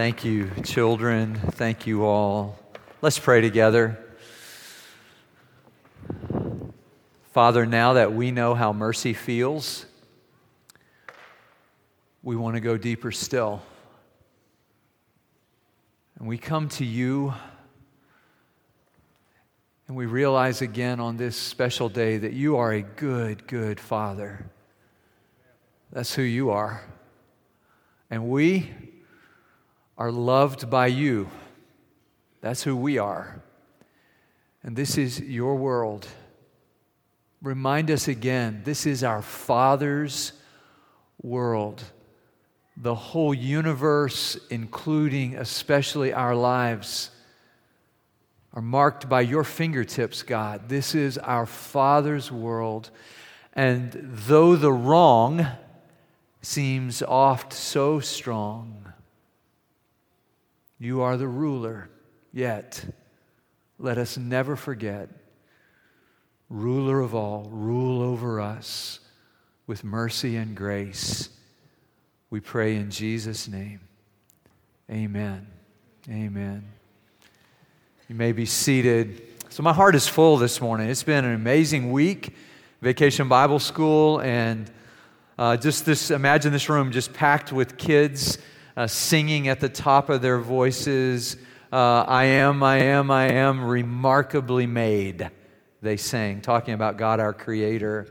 Thank you, children. Thank you all. Let's pray together. Father, now that we know how mercy feels, we want to go deeper still. And we come to you and we realize again on this special day that you are a good, good Father. That's who you are. And we are loved by you. That's who we are. And this is your world. Remind us again this is our Father's world. The whole universe, including especially our lives are marked by your fingertips, God. This is our Father's world. And though the wrong seems oft so strong, you are the ruler. Yet, let us never forget, ruler of all, rule over us with mercy and grace. We pray in Jesus' name. Amen. Amen. You may be seated. So, my heart is full this morning. It's been an amazing week, Vacation Bible School, and uh, just this imagine this room just packed with kids uh, singing at the top of their voices. Uh, I am, I am, I am remarkably made, they sang, talking about God our Creator.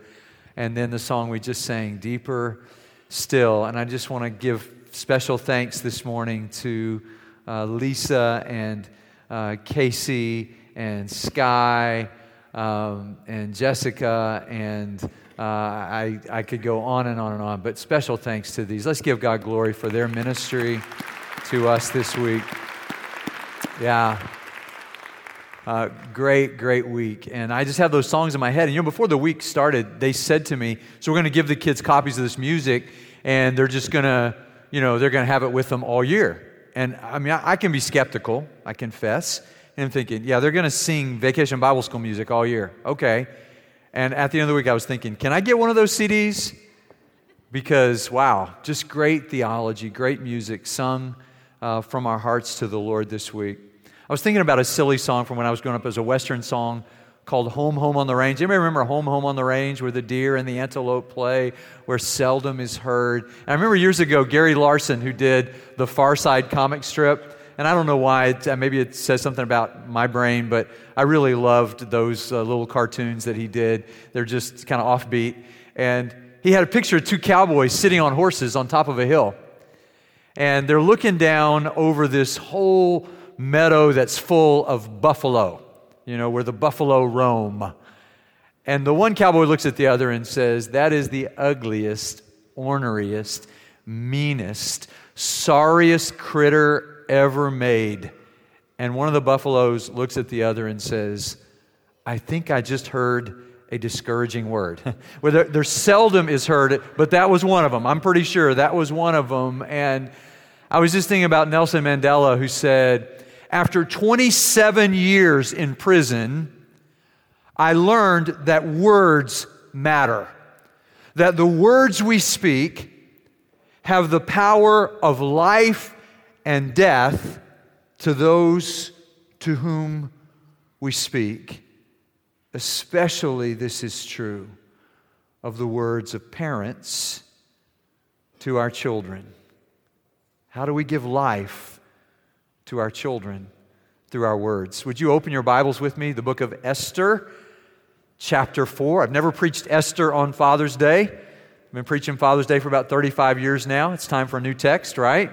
And then the song we just sang, Deeper Still. And I just want to give special thanks this morning to uh, Lisa and uh, Casey and Sky um, and Jessica, and uh, I, I could go on and on and on. But special thanks to these. Let's give God glory for their ministry to us this week. Yeah. Uh, great, great week. And I just have those songs in my head. And you know, before the week started, they said to me, So we're going to give the kids copies of this music, and they're just going to, you know, they're going to have it with them all year. And I mean, I, I can be skeptical, I confess. And I'm thinking, yeah, they're going to sing Vacation Bible School music all year. Okay. And at the end of the week, I was thinking, can I get one of those CDs? Because, wow, just great theology, great music sung uh, from our hearts to the Lord this week. I was thinking about a silly song from when I was growing up as a Western song called Home, Home on the Range. Anybody remember Home, Home on the Range, where the deer and the antelope play, where seldom is heard? And I remember years ago, Gary Larson, who did the Far Side comic strip, and I don't know why, it, uh, maybe it says something about my brain, but I really loved those uh, little cartoons that he did. They're just kind of offbeat. And he had a picture of two cowboys sitting on horses on top of a hill. And they're looking down over this whole meadow that's full of buffalo you know, where the buffalo roam. And the one cowboy looks at the other and says, That is the ugliest, orneriest, meanest, sorriest critter ever made. And one of the buffaloes looks at the other and says, I think I just heard a discouraging word. well, there, there, seldom is heard, but that was one of them. I'm pretty sure that was one of them. And I was just thinking about Nelson Mandela, who said, after 27 years in prison, I learned that words matter. That the words we speak have the power of life and death to those to whom we speak. Especially, this is true of the words of parents to our children. How do we give life to our children through our words. Would you open your Bibles with me, the book of Esther, chapter 4? I've never preached Esther on Father's Day. I've been preaching Father's Day for about 35 years now. It's time for a new text, right?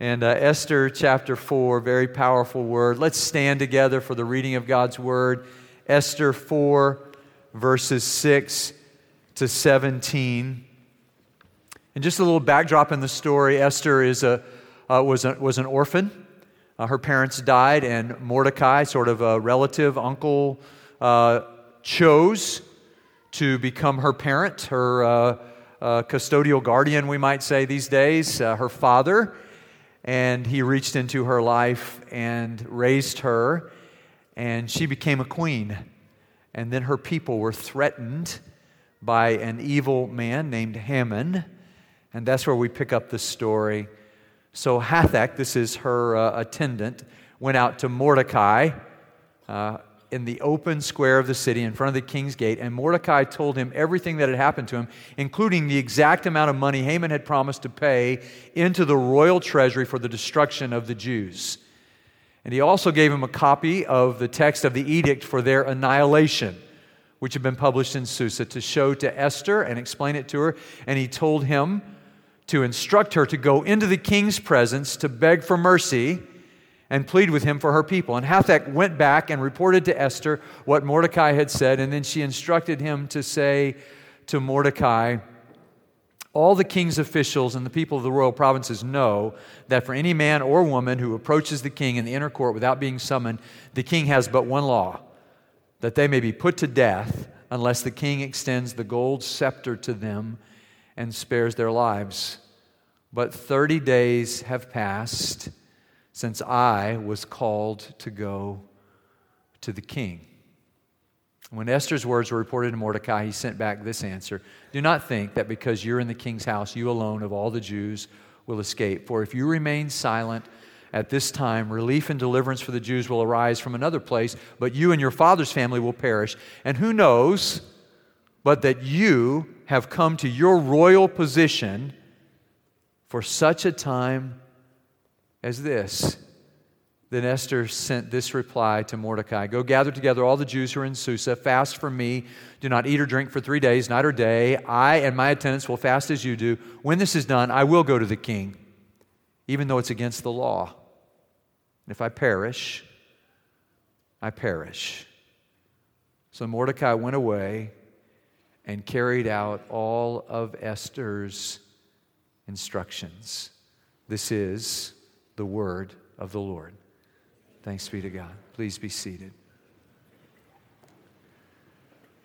And uh, Esther chapter 4, very powerful word. Let's stand together for the reading of God's word. Esther 4, verses 6 to 17. And just a little backdrop in the story Esther is a, uh, was, a, was an orphan. Uh, her parents died, and Mordecai, sort of a relative uncle, uh, chose to become her parent, her uh, uh custodial guardian, we might say these days, her father. And he reached into her life and raised her, and she became a queen. And then her people were threatened by an evil man named Haman. And that's where we pick up the story So Hathach, this is her uh, attendant, went out to Mordecai uh, in the open square of the city in front of the king's gate, and Mordecai told him everything that had happened to him, including the exact amount of money Haman had promised to pay into the royal treasury for the destruction of the Jews. And he also gave him a copy of the text of the edict for their annihilation, which had been published in Susa, to show to Esther and explain it to her. And he told him to instruct her to go into the king's presence to beg for mercy and plead with him for her people. And Hathach went back and reported to Esther what Mordecai had said, and then she instructed him to say to Mordecai, all the king's officials and the people of the royal provinces know that for any man or woman who approaches the king in the inner court without being summoned, the king has but one law that they may be put to death unless the king extends the gold scepter to them and spares their lives. But 30 days have passed since I was called to go to the king. When Esther's words were reported to Mordecai, he sent back this answer Do not think that because you're in the king's house, you alone of all the Jews will escape. For if you remain silent at this time, relief and deliverance for the Jews will arise from another place, but you and your father's family will perish. And who knows but that you have come to your royal position for such a time as this. Then Esther sent this reply to Mordecai Go gather together all the Jews who are in Susa, fast for me. Do not eat or drink for three days, night or day. I and my attendants will fast as you do. When this is done, I will go to the king, even though it's against the law. And If I perish, I perish. So Mordecai went away and carried out all of Esther's instructions. This is the word of the Lord. Thanks be to God. Please be seated.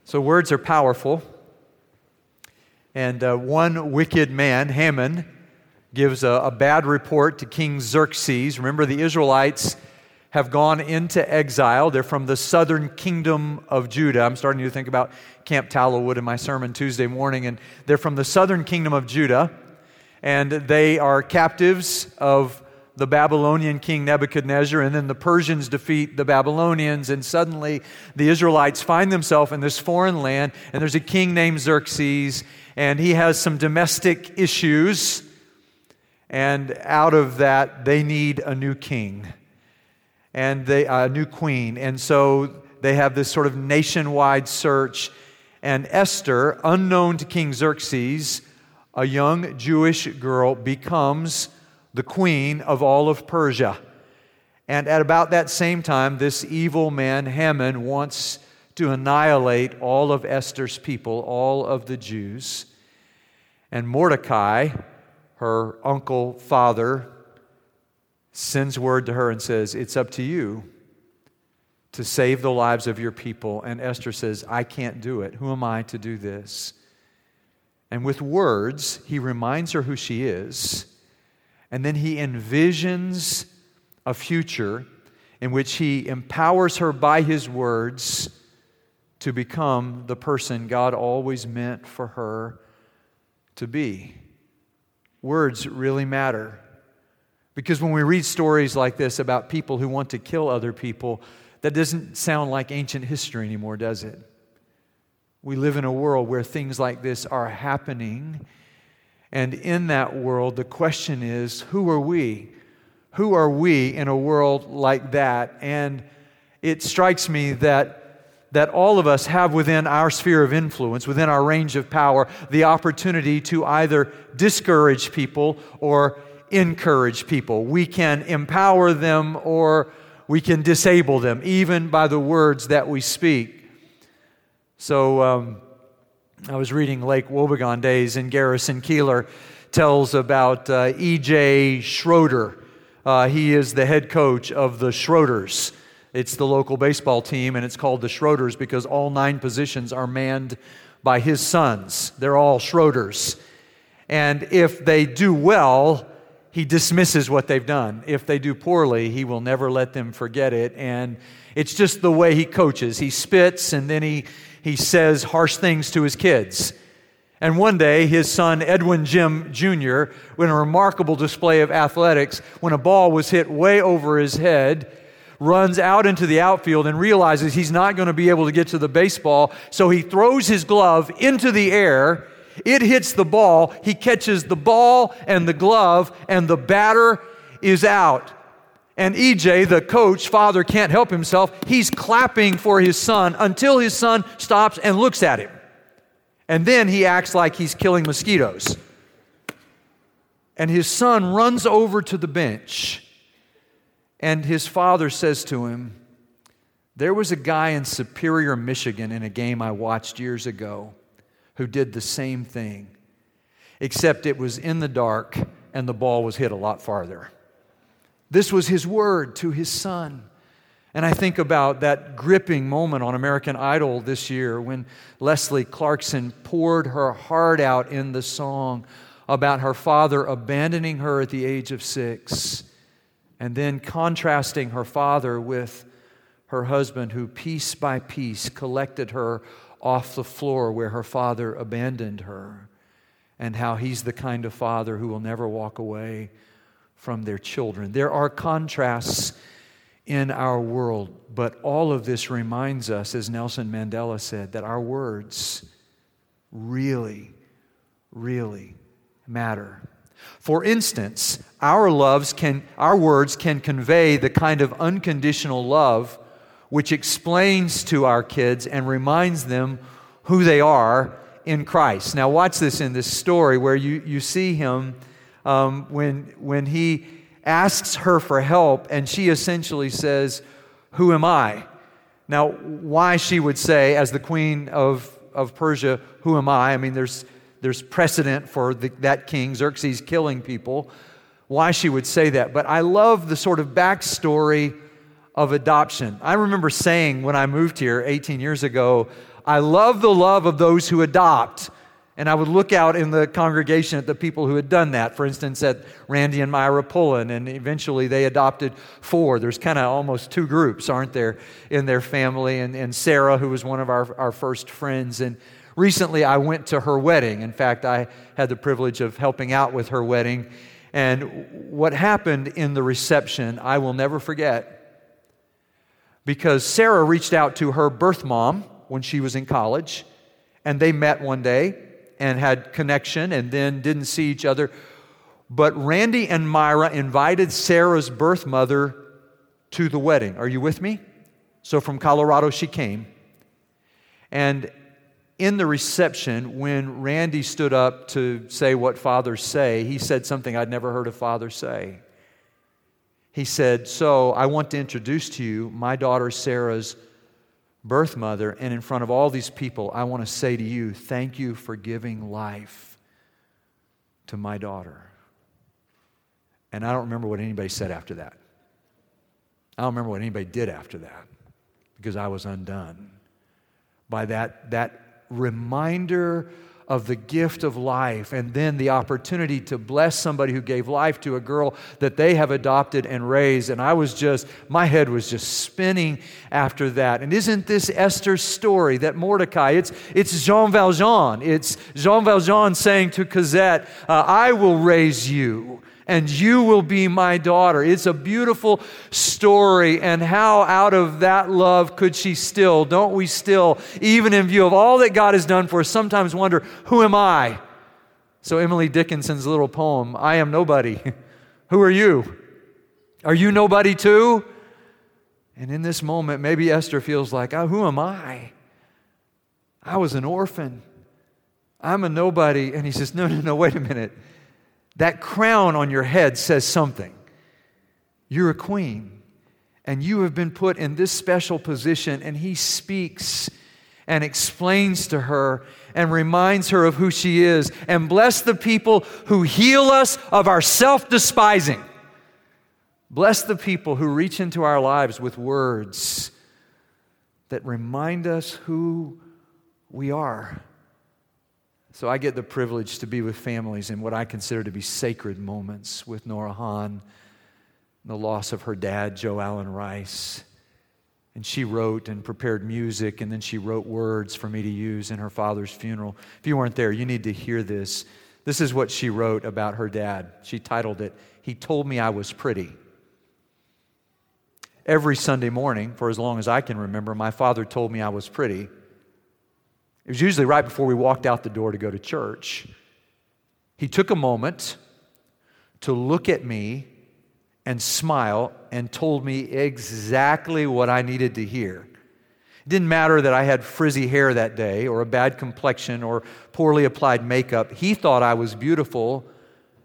So, words are powerful. And uh, one wicked man, Haman, gives a, a bad report to King Xerxes. Remember, the Israelites have gone into exile. They're from the southern kingdom of Judah. I'm starting to think about Camp Tallowood in my sermon Tuesday morning. And they're from the southern kingdom of Judah. And they are captives of the Babylonian king Nebuchadnezzar, and then the Persians defeat the Babylonians, and suddenly the Israelites find themselves in this foreign land, and there's a king named Xerxes, and he has some domestic issues, and out of that, they need a new king and they, a new queen, and so they have this sort of nationwide search. And Esther, unknown to King Xerxes, a young Jewish girl, becomes the queen of all of Persia. And at about that same time, this evil man, Haman, wants to annihilate all of Esther's people, all of the Jews. And Mordecai, her uncle, father, sends word to her and says, It's up to you to save the lives of your people. And Esther says, I can't do it. Who am I to do this? And with words, he reminds her who she is and then he envisions a future in which he empowers her by his words to become the person God always meant for her to be. Words really matter. Because when we read stories like this about people who want to kill other people, that doesn't sound like ancient history anymore, does it? We live in a world where things like this are happening and in that world, the question is who are we? Who are we in a world like that? And it strikes me that, that all of us have within our sphere of influence, within our range of power, the opportunity to either discourage people or encourage people. We can empower them or we can disable them, even by the words that we speak. So, um, I was reading Lake Wobegon Days, and Garrison Keillor tells about uh, E.J. Schroeder. Uh, he is the head coach of the Schroeders. It's the local baseball team, and it's called the Schroeders because all nine positions are manned by his sons. They're all Schroeders. And if they do well, he dismisses what they've done. If they do poorly, he will never let them forget it. And it's just the way he coaches. He spits and then he he says harsh things to his kids. And one day, his son, Edwin Jim Jr., in a remarkable display of athletics, when a ball was hit way over his head, runs out into the outfield and realizes he's not going to be able to get to the baseball. So he throws his glove into the air. It hits the ball. He catches the ball and the glove, and the batter is out. And EJ, the coach, father, can't help himself. He's clapping for his son until his son stops and looks at him. And then he acts like he's killing mosquitoes. And his son runs over to the bench. And his father says to him, There was a guy in Superior, Michigan, in a game I watched years ago who did the same thing, except it was in the dark and the ball was hit a lot farther. This was his word to his son. And I think about that gripping moment on American Idol this year when Leslie Clarkson poured her heart out in the song about her father abandoning her at the age of six, and then contrasting her father with her husband, who piece by piece collected her off the floor where her father abandoned her, and how he's the kind of father who will never walk away from their children. There are contrasts in our world. But all of this reminds us, as Nelson Mandela said, that our words really, really matter. For instance, our loves can our words can convey the kind of unconditional love which explains to our kids and reminds them who they are in Christ. Now watch this in this story where you, you see him um, when, when he asks her for help, and she essentially says, Who am I? Now, why she would say, as the queen of, of Persia, Who am I? I mean, there's, there's precedent for the, that king, Xerxes, killing people. Why she would say that. But I love the sort of backstory of adoption. I remember saying when I moved here 18 years ago, I love the love of those who adopt. And I would look out in the congregation at the people who had done that. For instance, at Randy and Myra Pullen, and eventually they adopted four. There's kind of almost two groups, aren't there, in their family? And, and Sarah, who was one of our, our first friends. And recently I went to her wedding. In fact, I had the privilege of helping out with her wedding. And what happened in the reception, I will never forget. Because Sarah reached out to her birth mom when she was in college, and they met one day and had connection and then didn't see each other. But Randy and Myra invited Sarah's birth mother to the wedding. Are you with me? So from Colorado, she came. And in the reception, when Randy stood up to say what fathers say, he said something I'd never heard a father say. He said, So I want to introduce to you my daughter Sarah's birth mother, and in front of all these people, I want to say to you, thank you for giving life to my daughter. And I don't remember what anybody said after that. I don't remember what anybody did after that because I was undone by that, that reminder of the gift of life and then the opportunity to bless somebody who gave life to a girl that they have adopted and raised. And I was just, my head was just spinning after that. And isn't this Esther's story that Mordecai, it's, it's Jean Valjean. It's Jean Valjean saying to Cosette, uh, I will raise you and you will be my daughter. It's a beautiful story, and how out of that love could she still, don't we still, even in view of all that God has done for us, sometimes wonder, who am I? So, Emily Dickinson's little poem, I am nobody. who are you? Are you nobody too? And in this moment, maybe Esther feels like, oh, who am I? I was an orphan. I'm a nobody. And he says, no, no, no, wait a minute. That crown on your head says something. You're a queen, and you have been put in this special position, and he speaks and explains to her and reminds her of who she is. And bless the people who heal us of our self despising. Bless the people who reach into our lives with words that remind us who we are. So I get the privilege to be with families in what I consider to be sacred moments with Nora Hahn, the loss of her dad, Joe Allen Rice, And she wrote and prepared music, and then she wrote words for me to use in her father's funeral. If you weren't there, you need to hear this. This is what she wrote about her dad. She titled it, He Told Me I Was Pretty. Every Sunday morning, for as long as I can remember, my father told me I was pretty. It was usually right before we walked out the door to go to church. He took a moment to look at me and smile and told me exactly what I needed to hear. It didn't matter that I had frizzy hair that day or a bad complexion or poorly applied makeup. He thought I was beautiful,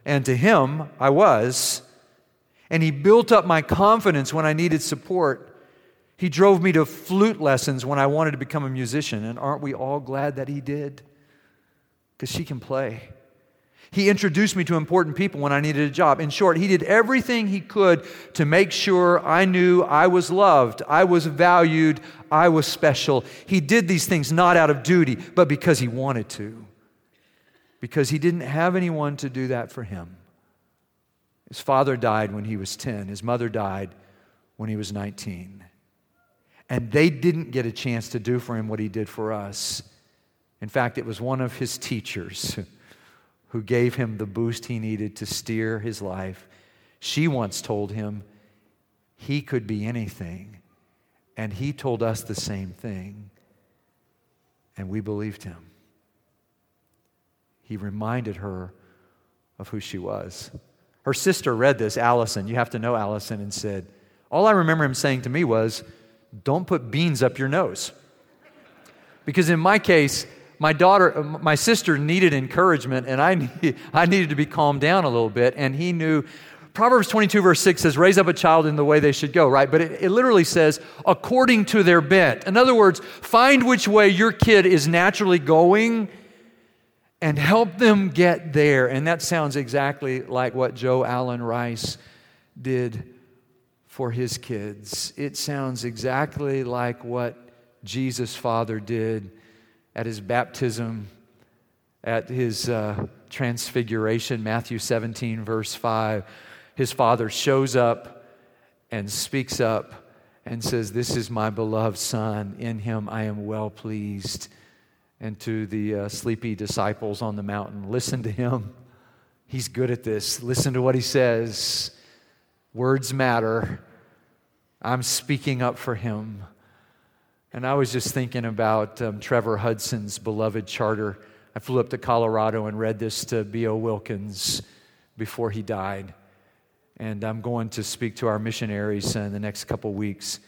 and to him, I was. And he built up my confidence when I needed support. He drove me to flute lessons when I wanted to become a musician. And aren't we all glad that he did? Because she can play. He introduced me to important people when I needed a job. In short, he did everything he could to make sure I knew I was loved, I was valued, I was special. He did these things not out of duty, but because he wanted to. Because he didn't have anyone to do that for him. His father died when he was 10, his mother died when he was 19. And they didn't get a chance to do for him what he did for us. In fact, it was one of his teachers who gave him the boost he needed to steer his life. She once told him he could be anything, and he told us the same thing, and we believed him. He reminded her of who she was. Her sister read this, Allison, you have to know Allison, and said, All I remember him saying to me was, Don't put beans up your nose. Because in my case, my daughter, my sister needed encouragement, and I, need, I needed to be calmed down a little bit. And he knew, Proverbs 22, verse 6 says, raise up a child in the way they should go, right? But it, it literally says, according to their bent. In other words, find which way your kid is naturally going and help them get there. And that sounds exactly like what Joe Allen Rice did for his kids. It sounds exactly like what Jesus' father did at his baptism, at his uh, transfiguration, Matthew 17, verse 5, his father shows up and speaks up and says, This is my beloved son. In him I am well pleased. And to the uh, sleepy disciples on the mountain, listen to him. He's good at this. Listen to what he says. Words matter. I'm speaking up for him. And I was just thinking about um, Trevor Hudson's beloved charter. I flew up to Colorado and read this to B.O. Wilkins before he died. And I'm going to speak to our missionaries in the next couple weeks.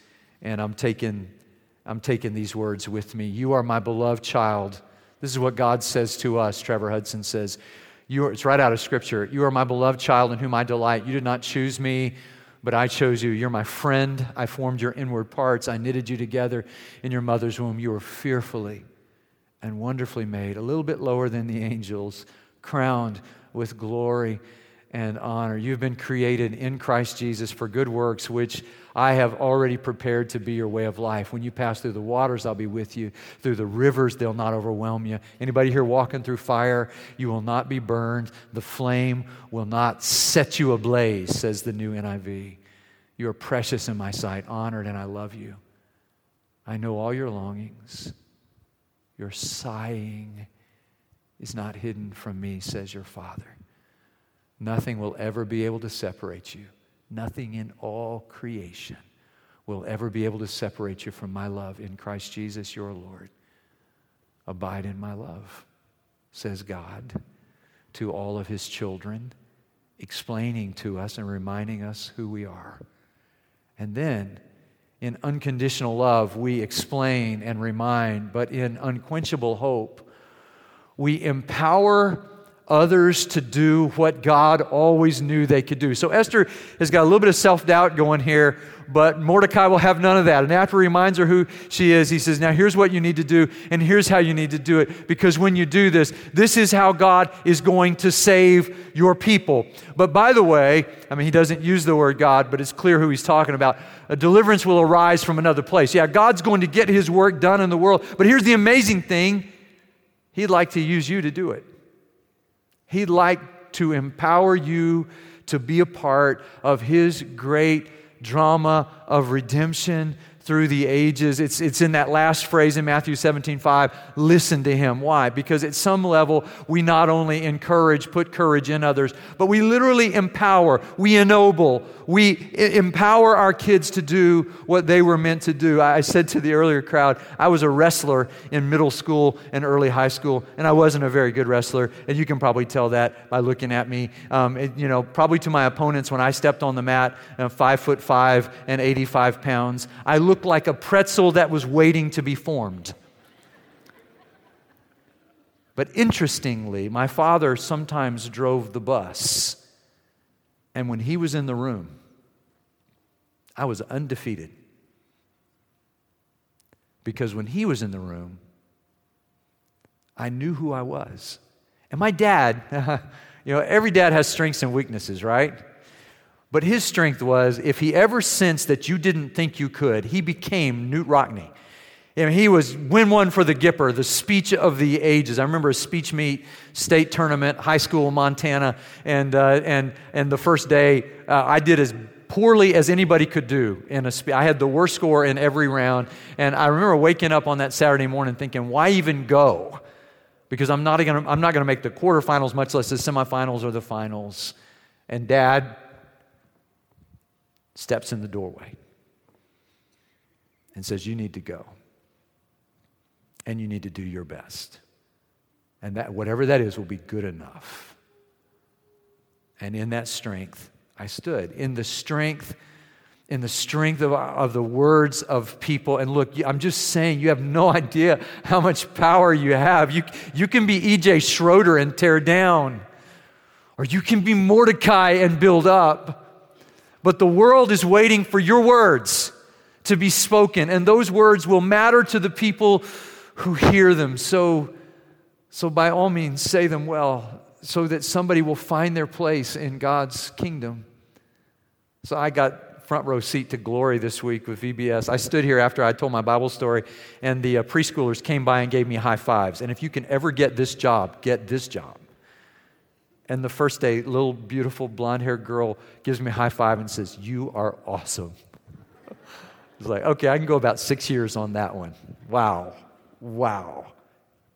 And I'm taking, I'm taking these words with me. You are my beloved child. This is what God says to us, Trevor Hudson says. Are, it's right out of Scripture. You are my beloved child in whom I delight. You did not choose me but I chose you. You're my friend. I formed your inward parts. I knitted you together in your mother's womb. You were fearfully and wonderfully made, a little bit lower than the angels, crowned with glory and honor. You've been created in Christ Jesus for good works, which I have already prepared to be your way of life. When you pass through the waters, I'll be with you. Through the rivers, they'll not overwhelm you. Anybody here walking through fire, you will not be burned. The flame will not set you ablaze, says the new NIV. You are precious in my sight, honored, and I love you. I know all your longings. Your sighing is not hidden from me, says your Father. Nothing will ever be able to separate you. Nothing in all creation will ever be able to separate you from my love in Christ Jesus, your Lord. Abide in my love, says God to all of his children, explaining to us and reminding us who we are. And then, in unconditional love, we explain and remind, but in unquenchable hope, we empower others to do what God always knew they could do. So Esther has got a little bit of self doubt going here, but Mordecai will have none of that. And after he reminds her who she is, he says, Now here's what you need to do, and here's how you need to do it. Because when you do this, this is how God is going to save your people. But by the way, I mean, he doesn't use the word God, but it's clear who he's talking about. A deliverance will arise from another place. Yeah, God's going to get his work done in the world. But here's the amazing thing He'd like to use you to do it. He'd like to empower you to be a part of His great drama of redemption through the ages. It's, it's in that last phrase in Matthew 17 5. Listen to him. Why? Because at some level, we not only encourage, put courage in others, but we literally empower, we ennoble, we empower our kids to do what they were meant to do. I said to the earlier crowd, I was a wrestler in middle school and early high school, and I wasn't a very good wrestler, and you can probably tell that by looking at me. Um, it, you know, probably to my opponents when I stepped on the mat, uh, five foot five and 85 pounds, I looked like a pretzel that was waiting to be formed. But interestingly, my father sometimes drove the bus. And when he was in the room, I was undefeated. Because when he was in the room, I knew who I was. And my dad, you know, every dad has strengths and weaknesses, right? But his strength was if he ever sensed that you didn't think you could, he became Knute Rockne. And he was win one for the Gipper, the speech of the ages. I remember a speech meet, state tournament, high school, Montana, and uh, and and the first day uh, I did as poorly as anybody could do in a spe- I had the worst score in every round, and I remember waking up on that Saturday morning thinking, why even go? Because I'm not gonna I'm not gonna make the quarterfinals, much less the semifinals or the finals. And Dad steps in the doorway and says, You need to go. And you need to do your best. And that, whatever that is, will be good enough. And in that strength, I stood. In the strength, in the strength of, of the words of people. And look, I'm just saying, you have no idea how much power you have. You, you can be E.J. Schroeder and tear down, or you can be Mordecai and build up. But the world is waiting for your words to be spoken, and those words will matter to the people who hear them. So, so by all means, say them well so that somebody will find their place in God's kingdom. So I got front row seat to glory this week with VBS. I stood here after I told my Bible story, and the uh, preschoolers came by and gave me high fives. And if you can ever get this job, get this job. And the first day, little beautiful blonde haired girl gives me a high five and says, You are awesome. It's like, okay, I can go about six years on that one. Wow. Wow.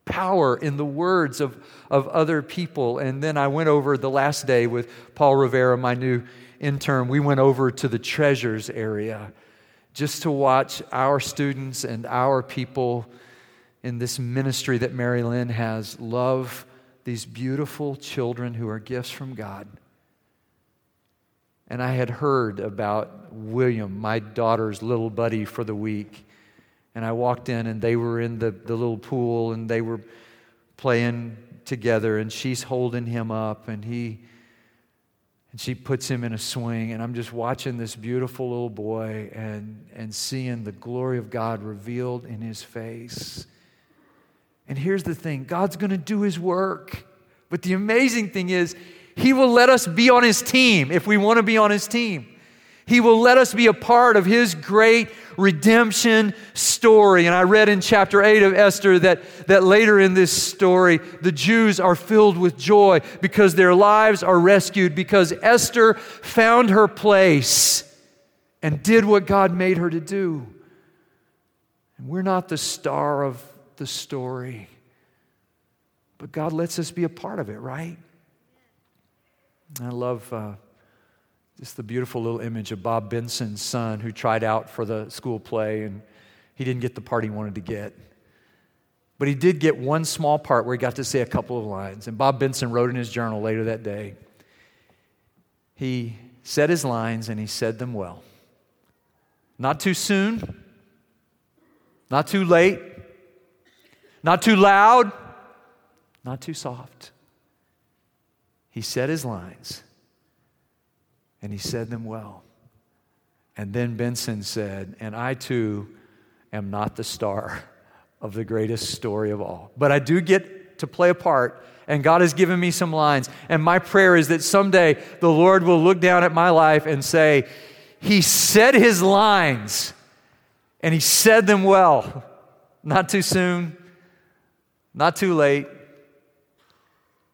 Power in the words of, of other people. And then I went over the last day with Paul Rivera, my new intern. We went over to the treasures area just to watch our students and our people in this ministry that Mary Lynn has love these beautiful children who are gifts from God. And I had heard about William, my daughter's little buddy for the week. And I walked in, and they were in the, the little pool, and they were playing together, and she's holding him up, and he and she puts him in a swing and i'm just watching this beautiful little boy and, and seeing the glory of god revealed in his face and here's the thing God's going to do his work. But the amazing thing is, he will let us be on his team if we want to be on his team. He will let us be a part of his great redemption story. And I read in chapter 8 of Esther that, that later in this story, the Jews are filled with joy because their lives are rescued, because Esther found her place and did what God made her to do. And we're not the star of the story. But God lets us be a part of it, right? I love uh, just the beautiful little image of Bob Benson's son who tried out for the school play and he didn't get the part he wanted to get. But he did get one small part where he got to say a couple of lines. And Bob Benson wrote in his journal later that day he said his lines and he said them well. Not too soon, not too late, not too loud, not too soft. He said his lines, and he said them well. And then Benson said, And I too am not the star of the greatest story of all. But I do get to play a part, and God has given me some lines. And my prayer is that someday the Lord will look down at my life and say, He said his lines, and he said them well. Not too soon, not too late,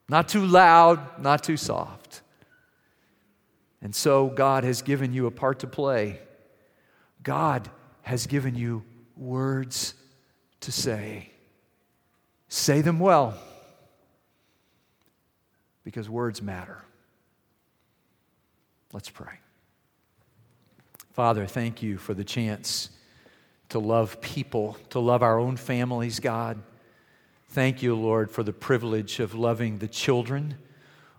not too loud, not too soft. And so God has given you a part to play. God has given you words to say. Say them well, because words matter. Let's pray. Father, thank you for the chance to love people, to love our own families, God. Thank you, Lord, for the privilege of loving the children,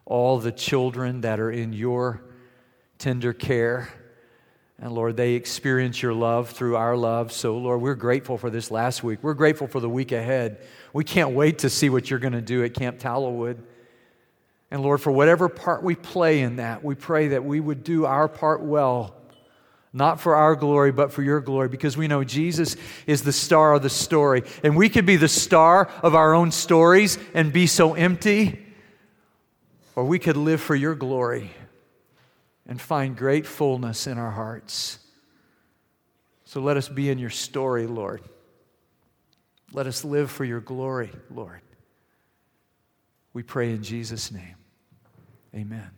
all the children that are in your tender care. And Lord, they experience your love through our love. So, Lord, we're grateful for this last week. We're grateful for the week ahead. We can't wait to see what you're going to do at Camp Tallowood. And Lord, for whatever part we play in that, we pray that we would do our part well not for our glory, but for your glory, because we know Jesus is the star of the story. And we could be the star of our own stories and be so empty, or we could live for your glory and find great fullness in our hearts. So let us be in your story, Lord. Let us live for your glory, Lord. We pray in Jesus' name. Amen.